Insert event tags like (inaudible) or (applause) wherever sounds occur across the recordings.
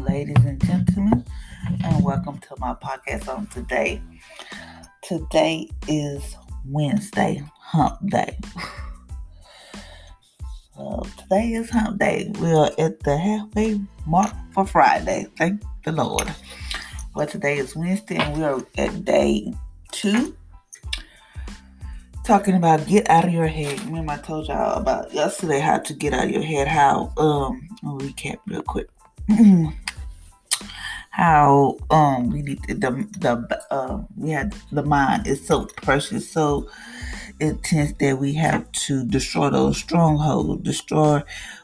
Ladies and gentlemen, and welcome to my podcast on today. Today is Wednesday, hump day. So today is hump day. We are at the halfway mark for Friday. Thank the Lord. Well, today is Wednesday, and we are at day two talking about get out of your head. Remember I told y'all about yesterday how to get out of your head. How um recap real quick. (clears throat) how um we need to, the the uh we had the mind is so precious, so intense that we have to destroy those strongholds, destroy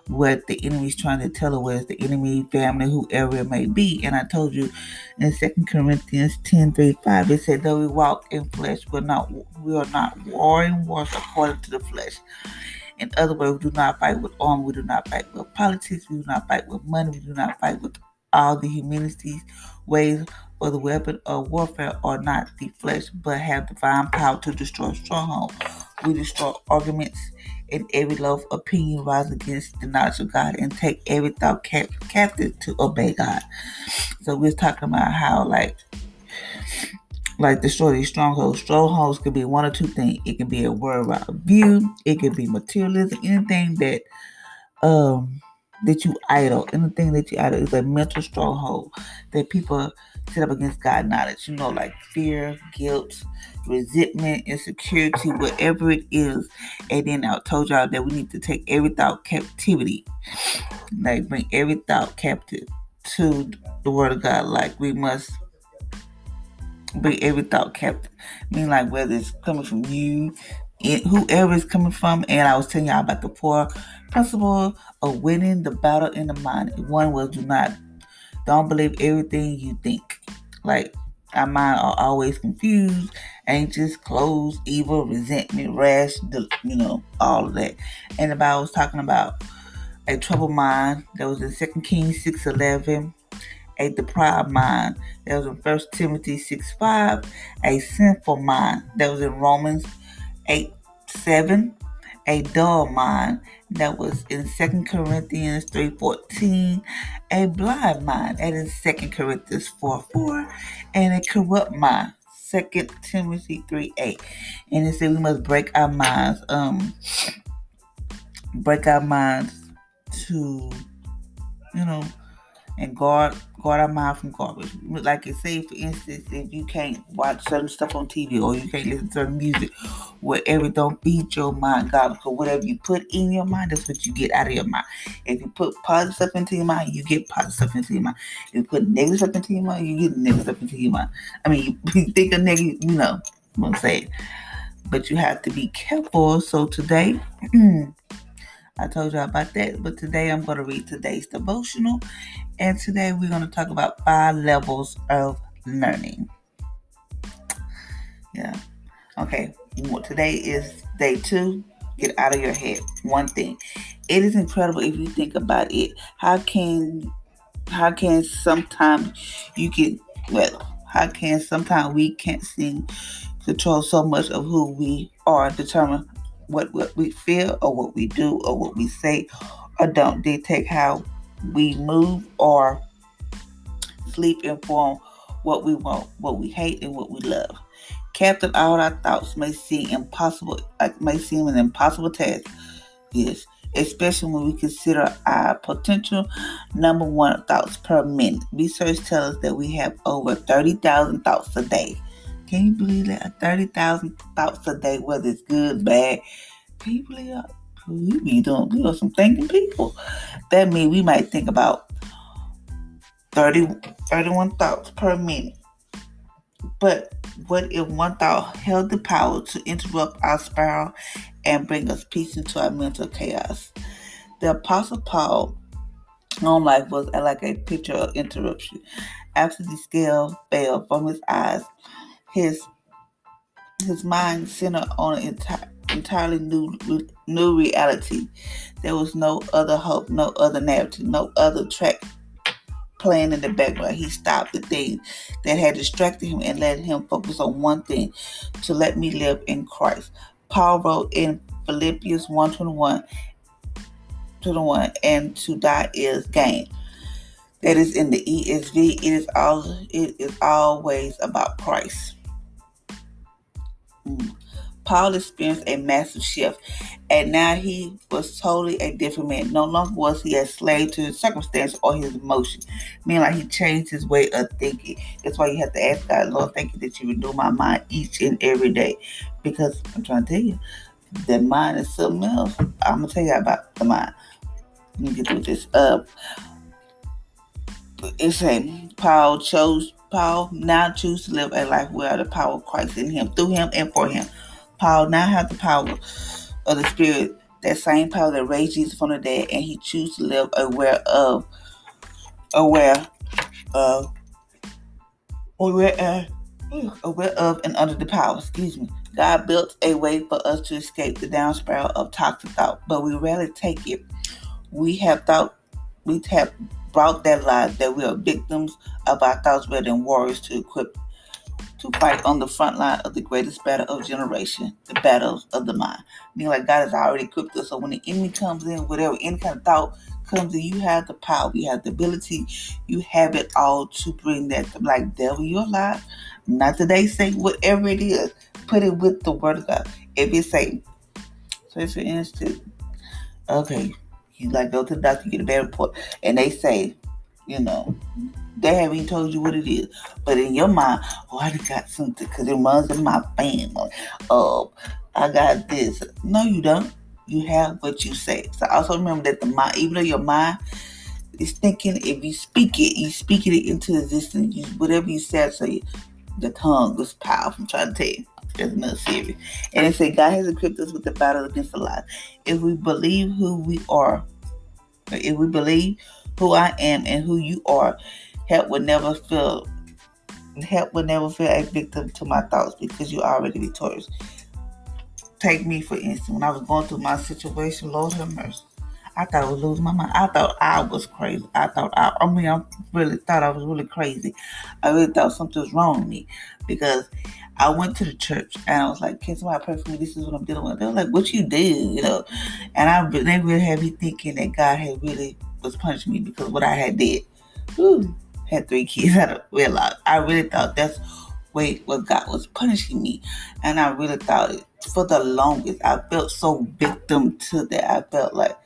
what the enemy's trying to tell us, the enemy, family, whoever it may be. And I told you in Second Corinthians 10 3 5, it said, Though we walk in flesh, we're not we are not warring wars according to the flesh. In other words, we do not fight with arm, we do not fight with politics, we do not fight with money, we do not fight with all the humanities, ways for the weapon of warfare are not the flesh, but have divine power to destroy strongholds. We destroy arguments and every low opinion rise against the knowledge of God and take every thought cap- captive to obey God. So we're talking about how like like destroy these strongholds. Strongholds could be one or two things. It can be a of view, it can be materialism, anything that um that you idle, anything that you idle is a mental stronghold that people set up against God knowledge. You know, like fear, guilt, resentment, insecurity, whatever it is. And then I told y'all that we need to take every thought captivity, like bring every thought captive to the Word of God. Like we must bring every thought captive. I mean, like whether it's coming from you, whoever is coming from. And I was telling y'all about the poor principle of winning the battle in the mind. One was do not don't believe everything you think. Like our mind are always confused, anxious, closed, evil, resentment, rash, you know, all of that. And the Bible was talking about a troubled mind that was in 2 Kings 6 11 a deprived mind. That was in 1 Timothy 6 5. A sinful mind. That was in Romans 8 7. A dull mind. That was in Second Corinthians 3.14 A blind mind. That is Second Corinthians 4 4. And a corrupt mind. Second Timothy 3 8. And it said we must break our minds. Um, break our minds to, you know, and guard guard our mind from garbage. Like it say, for instance, if you can't watch certain stuff on TV or you can't listen to certain music, whatever, don't feed your mind God because whatever you put in your mind, that's what you get out of your mind. If you put positive stuff into your mind, you get positive stuff into your mind. If you put negative stuff into your mind, you get negative stuff into your mind. I mean, (laughs) you think of negative, you know what I'm saying. But you have to be careful. So today. (clears throat) I told y'all about that, but today I'm going to read today's devotional, and today we're going to talk about five levels of learning. Yeah. Okay. Today is day two. Get out of your head. One thing. It is incredible if you think about it. How can how can sometimes you get well, how can sometimes we can't seem control so much of who we are, determine what, what we feel or what we do or what we say or don't dictate how we move or sleep inform what we want, what we hate, and what we love. Captain all our thoughts may seem impossible, like may seem an impossible task. Yes, especially when we consider our potential number one thoughts per minute. Research tells us that we have over 30,000 thoughts a day. Can you believe that? 30,000 thoughts a day, whether it's good, bad. Can you believe? We be doing, we are some thinking people. That means we might think about 30, 31 thoughts per minute. But what if one thought held the power to interrupt our spiral and bring us peace into our mental chaos? The Apostle Paul own life was like a picture of interruption. After the scale fell from his eyes, his his mind centered on an entire entirely new new reality. There was no other hope, no other narrative, no other track playing in the background. He stopped the thing that had distracted him and let him focus on one thing to let me live in Christ. Paul wrote in Philippians 1 121, 21, and to die is gain. that is in the ESV, it is all it is always about Christ. Paul experienced a massive shift, and now he was totally a different man. No longer was he a slave to his circumstance or his emotion. Meaning, like he changed his way of thinking. That's why you have to ask God, Lord, thank you that you renew my mind each and every day. Because I'm trying to tell you, the mind is something else. I'm gonna tell you about the mind. Let me get through this. Uh, it's a Paul chose Paul now choose to live a life where the power of Christ in him, through him and for him. Paul now has the power of the Spirit, that same power that raised Jesus from the dead, and he chooses to live aware of, aware of, aware of, aware of and under the power. Excuse me. God built a way for us to escape the down spiral of toxic thought, but we rarely take it. We have thought, we have brought that lie that we are victims of our thoughts rather than warriors to equip to fight on the front line of the greatest battle of generation, the battles of the mind. Meaning like God has already equipped us. So when the enemy comes in, whatever any kind of thought comes in, you have the power, you have the ability, you have it all to bring that to like devil you're alive. Not today say whatever it is, put it with the word of God. If it's Satan. So for instance, okay, you like go to the doctor, get a bad report, and they say, you know, they haven't even told you what it is. But in your mind, oh, I got something because it runs in my family. Oh, I got this. No, you don't. You have what you say. So also remember that the mind, even though your mind is thinking, if you speak it, you speak it into existence. You, whatever you say, so you, the tongue is powerful. I'm trying to tell you. There's another series. And it said God has equipped us with the battle against the lie. If we believe who we are, if we believe who I am and who you are, help will never feel help will never feel a victim to my thoughts because you're already victorious. Take me for instance, when I was going through my situation, Lord have mercy. I thought I was losing my mind. I thought I was crazy. I thought I, I mean, I really thought I was really crazy. I really thought something was wrong with me because I went to the church and I was like, "Can somebody pray for me? This is what I'm dealing with." They were like, "What you did?" You know, and I they really had me thinking that God had really was punishing me because what I had did. Whew had three kids out of wedlock. I really thought that's way what God was punishing me. And I really thought it for the longest. I felt so victim to that. I felt like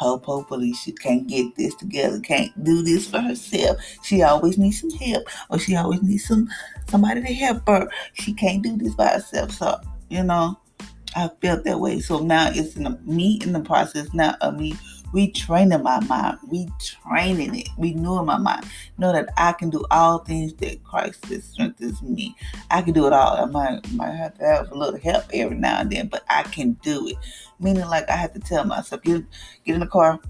Popo Felicia can't get this together, can't do this for herself. She always needs some help, or she always needs some somebody to help her. She can't do this by herself. So, you know, I felt that way. So now it's in me in the process now of me retraining my mind, retraining it, We know in my mind. Know that I can do all things that Christ that strengthens me. I can do it all. I might might have to have a little help every now and then, but I can do it. Meaning like I have to tell myself, get get in the car,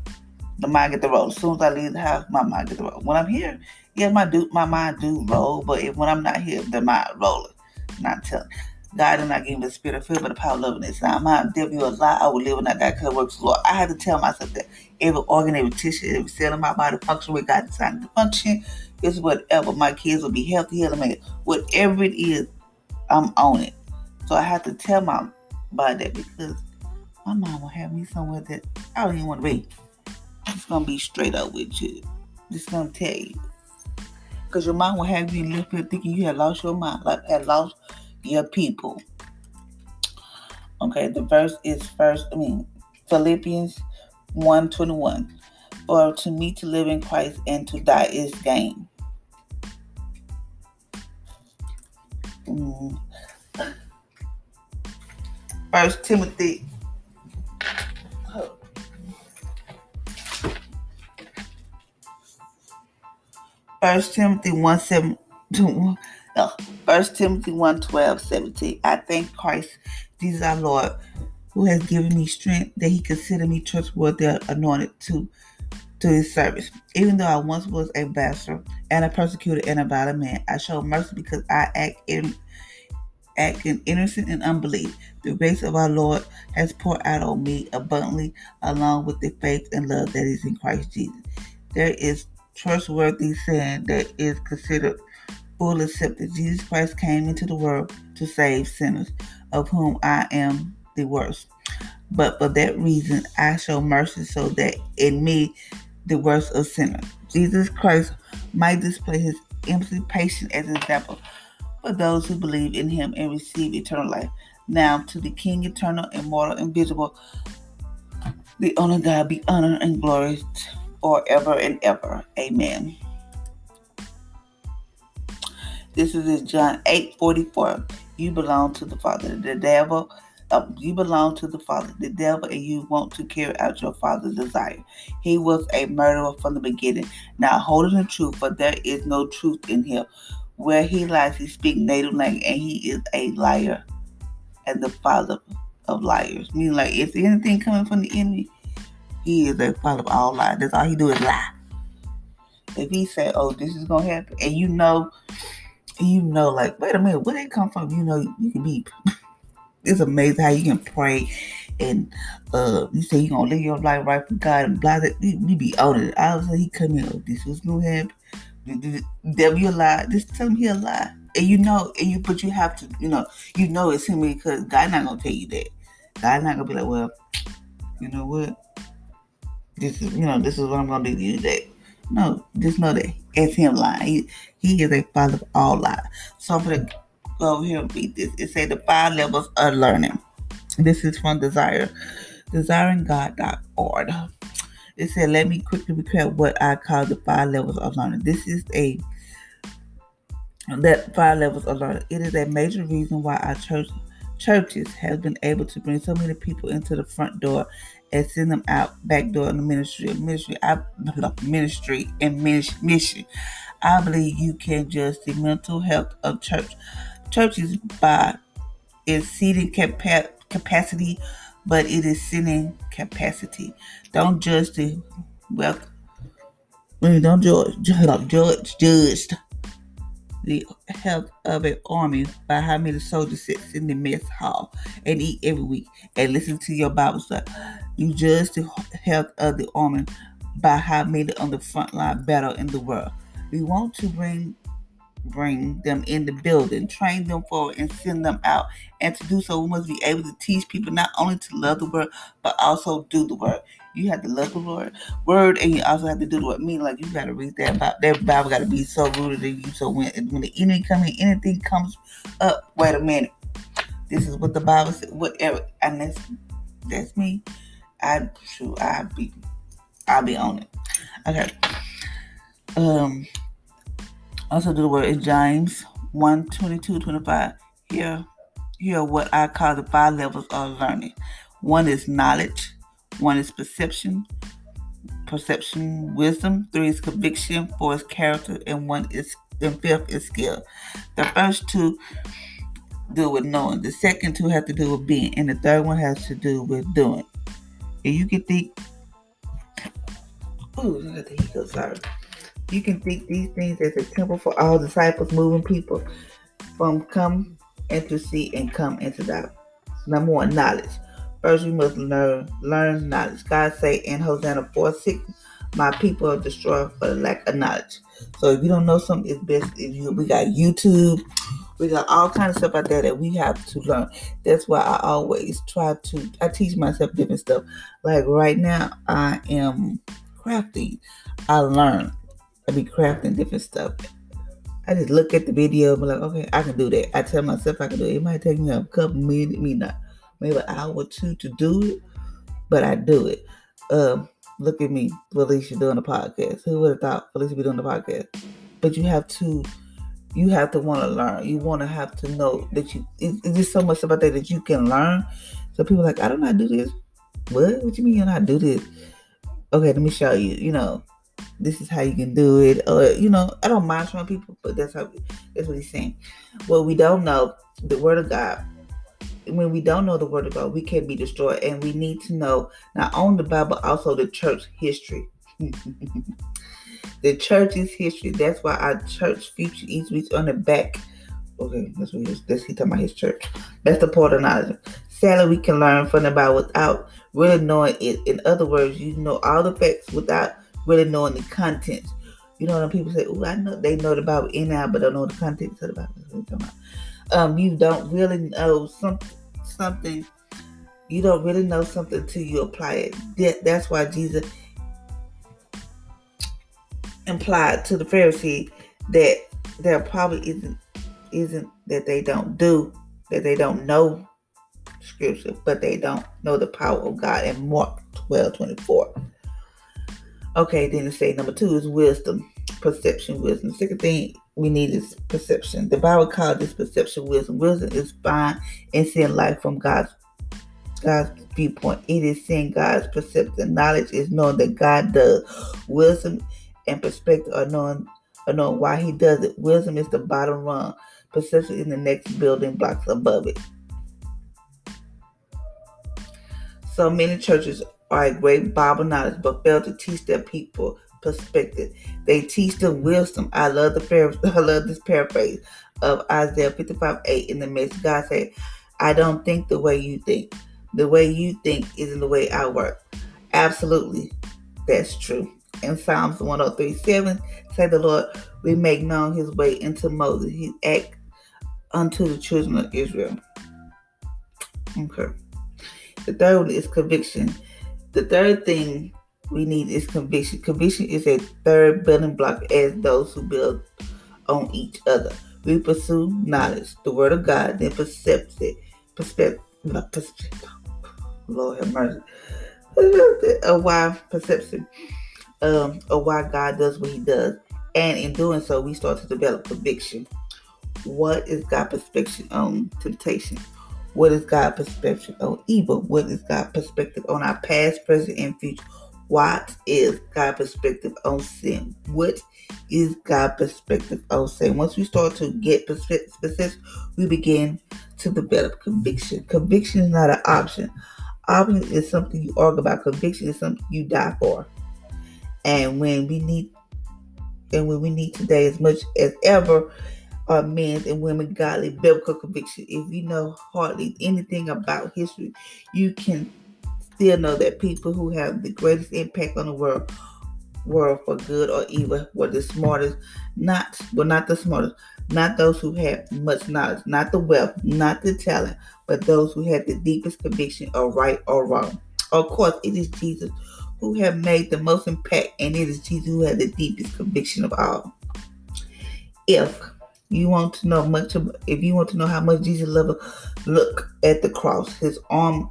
the mind get the roll. As soon as I leave the house, my mind get the roll. When I'm here, yeah, my do my mind do roll, but if when I'm not here, the mind rolling. Not telling. God did not give me the spirit of fear, but the power of love and it's not my devil you a lie. I would live in that God because it works Lord. I had to tell myself that every organ, every tissue, every cell in my body function with God designed to function. Is whatever. My kids will be healthy, healthy, whatever it is, I'm on it. So I have to tell my body that because my mom will have me somewhere that I don't even want to be. Just gonna be straight up with you. Just gonna tell you. Because your mom will have you here thinking you had lost your mind, like had lost your people. Okay, the verse is first, I mean, Philippians 1 21. For to me to live in Christ and to die is gain. Mm. First Timothy. First Timothy 1 7 (laughs) First Timothy 1 12, 17. I thank Christ, Jesus our Lord, who has given me strength that he considered me trustworthy anointed to to his service. Even though I once was a bastard and a persecutor and a violent man, I show mercy because I act in act in innocent and unbelief. The grace of our Lord has poured out on me abundantly, along with the faith and love that is in Christ Jesus. There is trustworthy saying that is considered full accept that Jesus Christ came into the world to save sinners, of whom I am the worst. But for that reason, I show mercy so that in me the worst of sinners. Jesus Christ might display his empathy, patience as an example for those who believe in him and receive eternal life. Now to the King, eternal, immortal, invisible, the only God be honor and glory forever and ever. Amen. This is John 8 44. You belong to the Father. The devil uh, you belong to the Father, the devil, and you want to carry out your Father's desire. He was a murderer from the beginning, not holding the truth, for there is no truth in him. Where he lies, he speaks native language, and he is a liar and the father of liars. Meaning, like, if anything coming from the enemy, he is a father of all lies. That's all he do is lie. If he say, "Oh, this is gonna happen," and you know, you know, like, wait a minute, where they come from? You know, you can be. it's amazing how you can pray and uh you say you're gonna live your life right for God and blah that you be on it. Of a sudden he come in, this was gonna happen. Devil you a lie. Just tell he a lie. And you know, and you but you have to, you know, you know it's him because God not gonna tell you that. God not gonna be like, well, you know what? This is you know, this is what I'm gonna do to you today. No, just know that it's him lying. He, he is a father of all lies. So I'm gonna go over here and read this. It say the five levels of learning. This is from Desire, desiringgod.org. It said, let me quickly recap what I call the five levels of learning. This is a that five levels of learning. It is a major reason why our church churches have been able to bring so many people into the front door and send them out back door in the ministry. Ministry, I ministry and mission. I believe you can judge the mental health of church churches by its seating capa- capacity, but it is sinning capacity. Don't judge the wealth. Mm, don't judge, judge, judge, judge the health of an army by how many soldiers sit in the mess hall and eat every week and listen to your Bible study. You judge the health of the army by how many on the front line battle in the world. We want to bring bring them in the building, train them for and send them out. And to do so, we must be able to teach people not only to love the word, but also do the word. You have to love the Lord word, and you also have to do the word. Mean like you got to read that Bible. That Bible got to be so rooted in you. So when when the enemy comes in, anything comes up. Wait a minute. This is what the Bible said. Whatever, and that's that's me. I sure I be I'll be on it. Okay. Um also do the word in James 1 22 25. Here, here are what I call the five levels of learning. One is knowledge, one is perception, perception, wisdom, three is conviction, four is character, and one is and fifth is skill. The first two do with knowing. The second two have to do with being, and the third one has to do with doing. You can think, oh, hiccup, sorry. You can think these things as a temple for all disciples, moving people from come into see and come into doubt. Number one, knowledge. First, we must learn learn knowledge. God say in Hosea 4 6, My people are destroyed for lack of knowledge. So if you don't know something, it's best if you we got YouTube, we got all kinds of stuff out there that we have to learn. That's why I always try to I teach myself different stuff. Like right now, I am crafting. I learn. I be crafting different stuff. I just look at the video and be like, okay, I can do that. I tell myself I can do it. It might take me a couple minutes, me not maybe an hour or two to do it, but I do it. Um, look at me, Felicia doing a podcast. Who would have thought Felicia be doing the podcast? But you have to, you have to want to learn. You want to have to know that you. It's, it's just so much about that that you can learn. So people like, I don't know how to do this. What? What you mean you don't know do this? Okay, let me show you. You know, this is how you can do it. Or you know, I don't mind showing people, but that's how that's what he's saying. Well, we don't know the word of God. When we don't know the word of God, we can be destroyed, and we need to know not only the Bible, also the church history. (laughs) the church's history. That's why our church feature each week on the back. Okay, that's what he's, that's he talking about his church. That's the part of knowledge. Sadly, we can learn from the Bible without really knowing it. In other words, you know all the facts without really knowing the content. You know when people say, "Oh, I know they know the Bible in out, but don't know the content of the Bible." Um, you don't really know something. Something you don't really know something until you apply it. That, that's why Jesus implied to the Pharisee that there probably isn't isn't that they don't do that they don't know scripture, but they don't know the power of God in Mark 12 24. Okay, then it say number two is wisdom, perception, wisdom. The Second thing we need is perception. The Bible calls this perception wisdom. Wisdom is fine and seeing life from God's God's viewpoint. It is seeing God's perception. Knowledge is knowing that God does. Wisdom and perspective are knowing are knowing why He does it. Wisdom is the bottom rung. Perception is the next building blocks above it. So many churches are a great Bible knowledge, but fail to teach their people perspective. They teach them wisdom. I love the (laughs) I love this paraphrase of Isaiah 55 8 in the Message. God said, I don't think the way you think. The way you think isn't the way I work. Absolutely, that's true. In Psalms 103 7, say the Lord, we make known his way into Moses. He act unto the children of Israel. Okay. The third one is conviction. The third thing we need is conviction. Conviction is a third building block as those who build on each other. We pursue knowledge, the word of God, then perception, perspective, perspective. Lord have mercy. (laughs) A why perception um, of why God does what He does, and in doing so, we start to develop conviction. What is God's perspective on temptation? What is God's perspective on evil? What is God's perspective on our past, present, and future? What is God's perspective on sin? What is God's perspective on sin? Once we start to get specific, we begin to develop conviction. Conviction is not an option. Option is something you argue about. Conviction is something you die for. And when we need, and when we need today as much as ever, uh, are men and women godly biblical conviction. If you know hardly anything about history, you can still know that people who have the greatest impact on the world world for good or evil were the smartest, not well not the smartest, not those who had much knowledge, not the wealth, not the talent, but those who had the deepest conviction of right or wrong. Of course, it is Jesus who have made the most impact, and it is Jesus who has the deepest conviction of all. If you want to know much if you want to know how much Jesus loved us, look at the cross. His arm,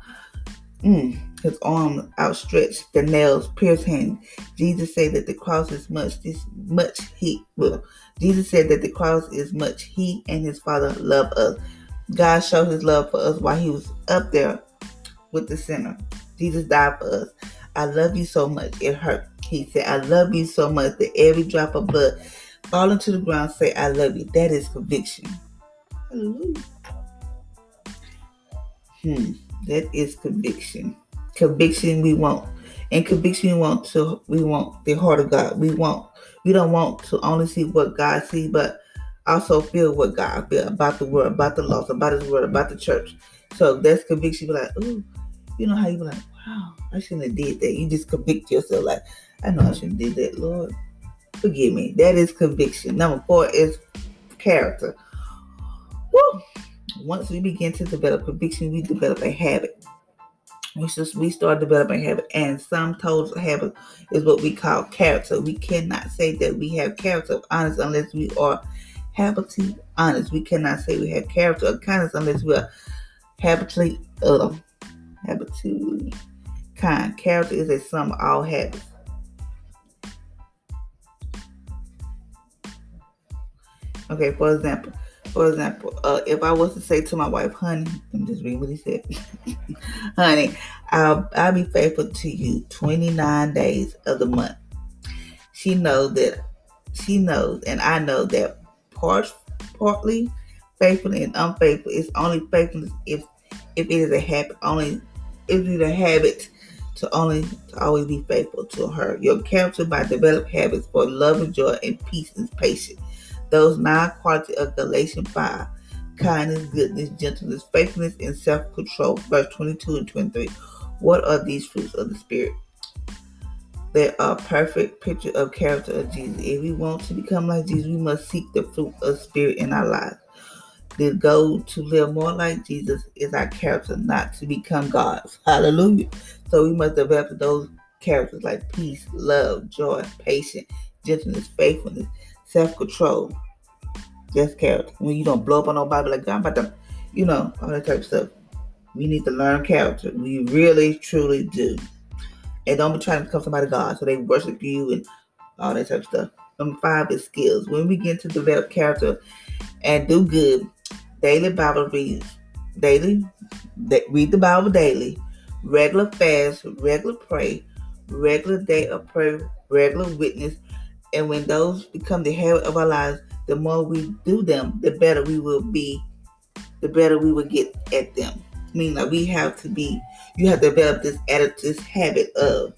mm, his arm outstretched, the nails pierced him. Jesus said that the cross is much this much he well, Jesus said that the cross is much he and his father love us. God showed his love for us while he was up there with the sinner. Jesus died for us. I love you so much. It hurt. He said, I love you so much that every drop of blood falling to the ground, say, I love you. That is conviction. Hallelujah. Hmm. That is conviction. Conviction we want. And conviction we want to we want the heart of God. We want we don't want to only see what God sees, but also feel what God feel about the world, about the laws, about his word, about the church. So that's conviction. Be like, oh, you know how you be like, wow, I shouldn't have did that. You just convict yourself like, I know I shouldn't have did that, Lord. Forgive me. That is conviction. Number four is character. Woo. Once we begin to develop conviction, we develop a habit. We just we start developing habit, and some total habit is what we call character. We cannot say that we have character of honest unless we are habitually honest. We cannot say we have character of kindness unless we are habitually uh, habitually kind. Character is a sum of all habits. Okay, for example, for example, uh, if I was to say to my wife, honey, I'm just reading what he said, (laughs) honey, I'll, I'll be faithful to you 29 days of the month. She knows that, she knows, and I know that part, partly faithful and unfaithful is only faithfulness if if it is a habit, only if it is a habit to only to always be faithful to her. Your character by develop habits for love and joy and peace and patience those nine qualities of Galatians 5 kindness, goodness, gentleness, faithfulness, and self control. Verse 22 and 23. What are these fruits of the Spirit? They are a perfect picture of character of Jesus. If we want to become like Jesus, we must seek the fruit of Spirit in our lives. The goal to live more like Jesus is our character, not to become gods. Hallelujah. So we must develop those characters like peace, love, joy, patience, gentleness, faithfulness, self-control. That's character. When you don't blow up on nobody like I'm about to, you know, all that type of stuff. We need to learn character. We really, truly do. And don't be trying to become somebody God so they worship you and all that type of stuff. Number five is skills. When we begin to develop character and do good, daily Bible reads, daily, read the Bible daily, regular fast, regular pray, regular day of prayer, regular witness, and when those become the habit of our lives, the more we do them, the better we will be, the better we will get at them. I mean, like we have to be, you have to develop this attitude, this habit of,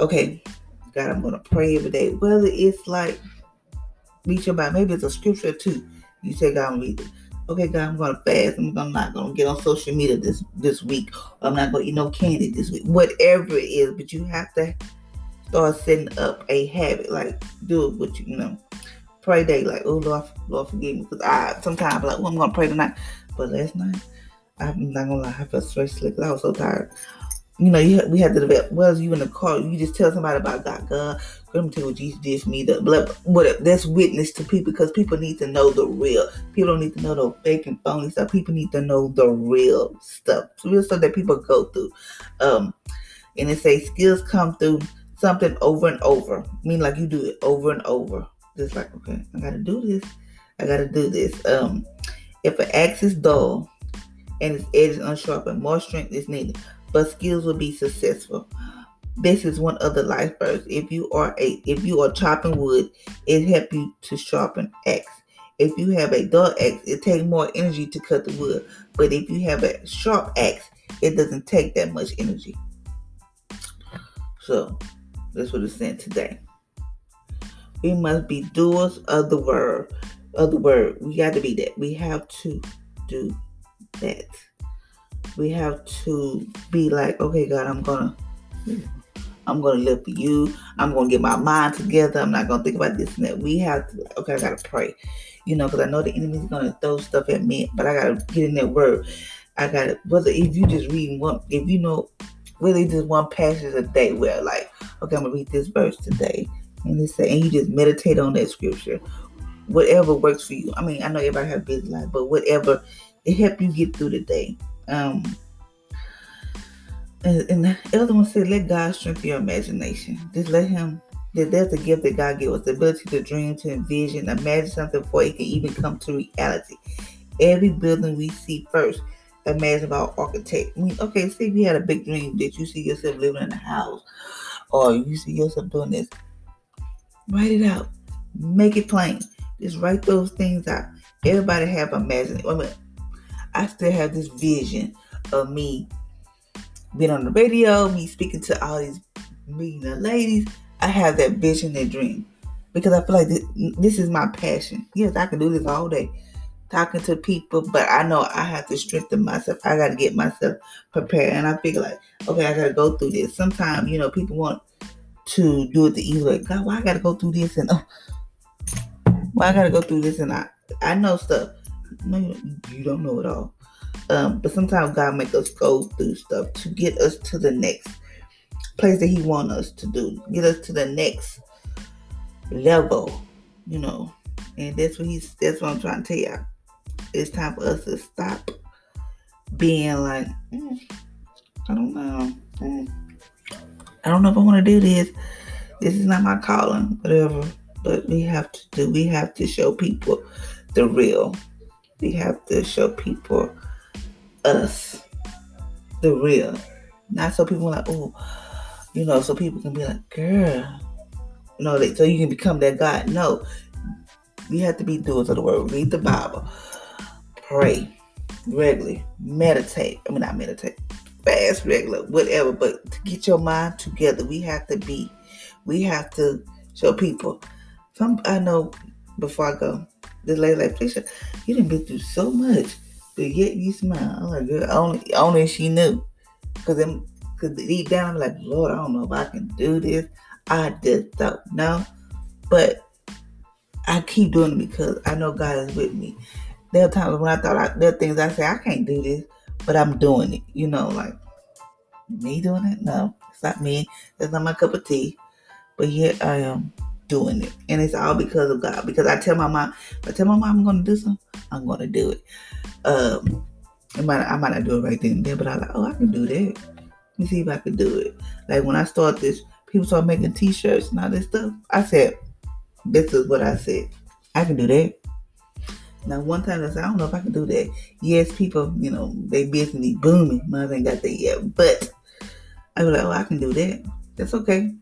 okay, God, I'm gonna pray every day. Whether it's like reach your Bible, maybe it's a scripture too. You say, God, I'm. Okay, God, I'm gonna fast. I'm, I'm not gonna get on social media this this week. I'm not gonna eat no candy this week. Whatever it is, but you have to start setting up a habit. Like do it with you, you know. Pray day, like, oh Lord, Lord forgive me. Because I sometimes like, well, I'm gonna pray tonight. But last night, I'm not gonna lie, I felt slick I was so tired. You know, you, we had to develop. Well, you in the car, you just tell somebody about God. God, let me tell you what Jesus did for me. The blood, whatever. That's witness to people because people need to know the real. People don't need to know the fake and phony stuff. People need to know the real stuff, The real stuff that people go through. Um, and it say skills come through something over and over. I mean, like you do it over and over. Just like, okay, I gotta do this. I gotta do this. Um, if an axe is dull and its edge is unsharpened, more strength is needed, but skills will be successful. This is one of the life verse. If you are a if you are chopping wood, it help you to sharpen axe. If you have a dull axe, it takes more energy to cut the wood. But if you have a sharp axe, it doesn't take that much energy. So that's what it's saying today. We must be doers of the word. Of the word. We got to be that. We have to do that. We have to be like, okay, God, I'm gonna I'm gonna live for you. I'm gonna get my mind together. I'm not gonna think about this and that. We have to, okay, I gotta pray, you know, because I know the enemy's gonna throw stuff at me, but I gotta get in that word. I gotta, whether if you just read one, if you know, really just one passage a day where, like, okay, I'm gonna read this verse today, and it's and you just meditate on that scripture, whatever works for you. I mean, I know everybody have busy life, but whatever it help you get through the day. Um, and, and the other one said, let God strengthen your imagination. Just let Him. That that's a gift that God gave us the ability to dream, to envision, imagine something before it can even come to reality. Every building we see first, imagine about architect. I mean, okay, see, you had a big dream that you see yourself living in a house or you see yourself doing this, write it out. Make it plain. Just write those things out. Everybody have imagination. I, still have this vision of me being on the radio, me speaking to all these meeting of ladies, I have that vision and dream because I feel like this, this is my passion. Yes, I can do this all day, talking to people, but I know I have to strengthen myself. I got to get myself prepared, and I figure like, okay, I got to go through this. Sometimes, you know, people want to do it the easy way. God, why I got to go through this and oh, why I got to go through this and I I know stuff. No, you don't know it all. Um, but sometimes God make us go through stuff to get us to the next place that He want us to do, get us to the next level, you know. And that's what He's. That's what I'm trying to tell you. It's time for us to stop being like, mm, I don't know. Mm, I don't know if I want to do this. This is not my calling, whatever. But we have to do. We have to show people the real. We have to show people us the real. Not so people like, oh, you know, so people can be like, girl, you know, so you can become that God. No, we have to be doers of the word. Read the Bible, pray regularly, meditate. I mean, not meditate, fast regular, whatever. But to get your mind together, we have to be, we have to show people. Some I know before I go, this lady like, Felicia, you didn't been through so much but yet you smile. I'm like, girl, only only she knew. Cause then cause deep down I'm like, Lord, I don't know if I can do this. I just don't know. But I keep doing it because I know God is with me. There are times when I thought I, there are things I say I can't do this, but I'm doing it. You know, like me doing it? No, it's not me. That's not my cup of tea. But yet I am doing it. And it's all because of God. Because I tell my mom, I tell my mom I'm gonna do something, I'm gonna do it. Um I might, I might not do it right then and there, but I like, oh, I can do that. Let me see if I can do it. Like when I started this, people started making t-shirts and all this stuff. I said, this is what I said. I can do that. Now, one time I said, I don't know if I can do that. Yes, people, you know, they business booming. Mine ain't got that yet. But I was like, oh, I can do that. That's okay.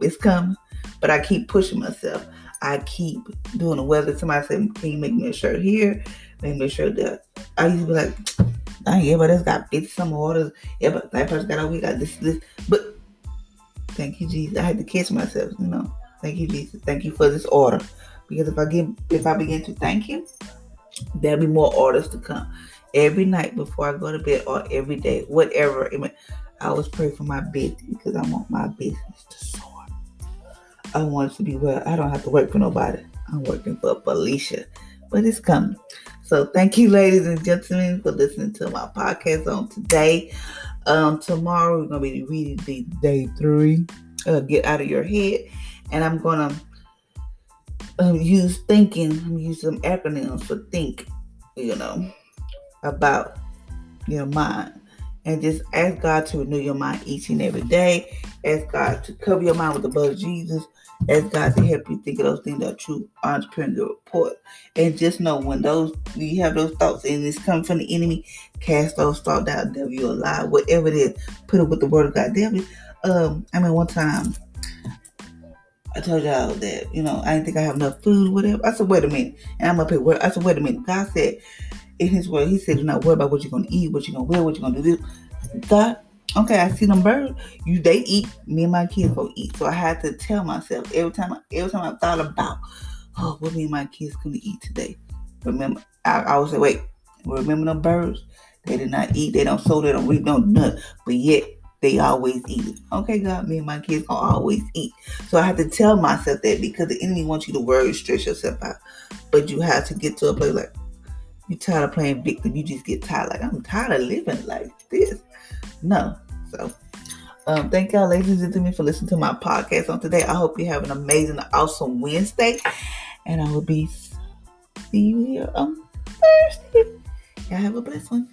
It's coming. But I keep pushing myself. I keep doing the weather. Somebody said, Can you make me a shirt here? Make me a shirt there. I used to be like, dang, everybody else got 50 some orders. Everybody, that person got a week, got this, this. But thank you, Jesus. I had to catch myself, you know. Thank you, Jesus. Thank you for this order. Because if I get if I begin to thank you, there'll be more orders to come. Every night before I go to bed or every day, whatever. I always pray for my business because I want my business to. I want to be well. I don't have to work for nobody. I'm working for Felicia, but it's coming. So thank you, ladies and gentlemen, for listening to my podcast on today. Um, tomorrow we're gonna be reading the day three. Uh, get out of your head, and I'm gonna um, use thinking. I'm use some acronyms for think. You know about your mind and just ask God to renew your mind each and every day. Ask God to cover your mind with the blood of Jesus. Ask God to help you think of those things that are true, entrepreneurial report. And just know when those you have those thoughts and it's coming from the enemy, cast those thoughts out, devil you a lie, whatever it is, put it with the word of God. Devil, um, I mean one time I told y'all that, you know, I didn't think I have enough food, whatever. I said, wait a minute. And I'm up here, I said, wait a minute. God said in his word, he said, do not worry about what you're gonna eat, what you're gonna wear, what you're gonna do. God okay, I see them birds. You they eat. Me and my kids go eat. So I had to tell myself every time. Every time I thought about, oh, what me and my kids gonna eat today. Remember, I, I would say, wait. Remember them birds? They did not eat. They don't sow. They don't reap. Don't nut. But yet they always eat. Okay, God, me and my kids gonna always eat. So I have to tell myself that because the enemy wants you to worry, stress yourself out. But you have to get to a place like you're tired of playing victim. You just get tired. Like I'm tired of living like this. No. So um, thank y'all, ladies and gentlemen, for listening to my podcast on today. I hope you have an amazing, awesome Wednesday. And I will be see you on Thursday. Y'all have a blessed one.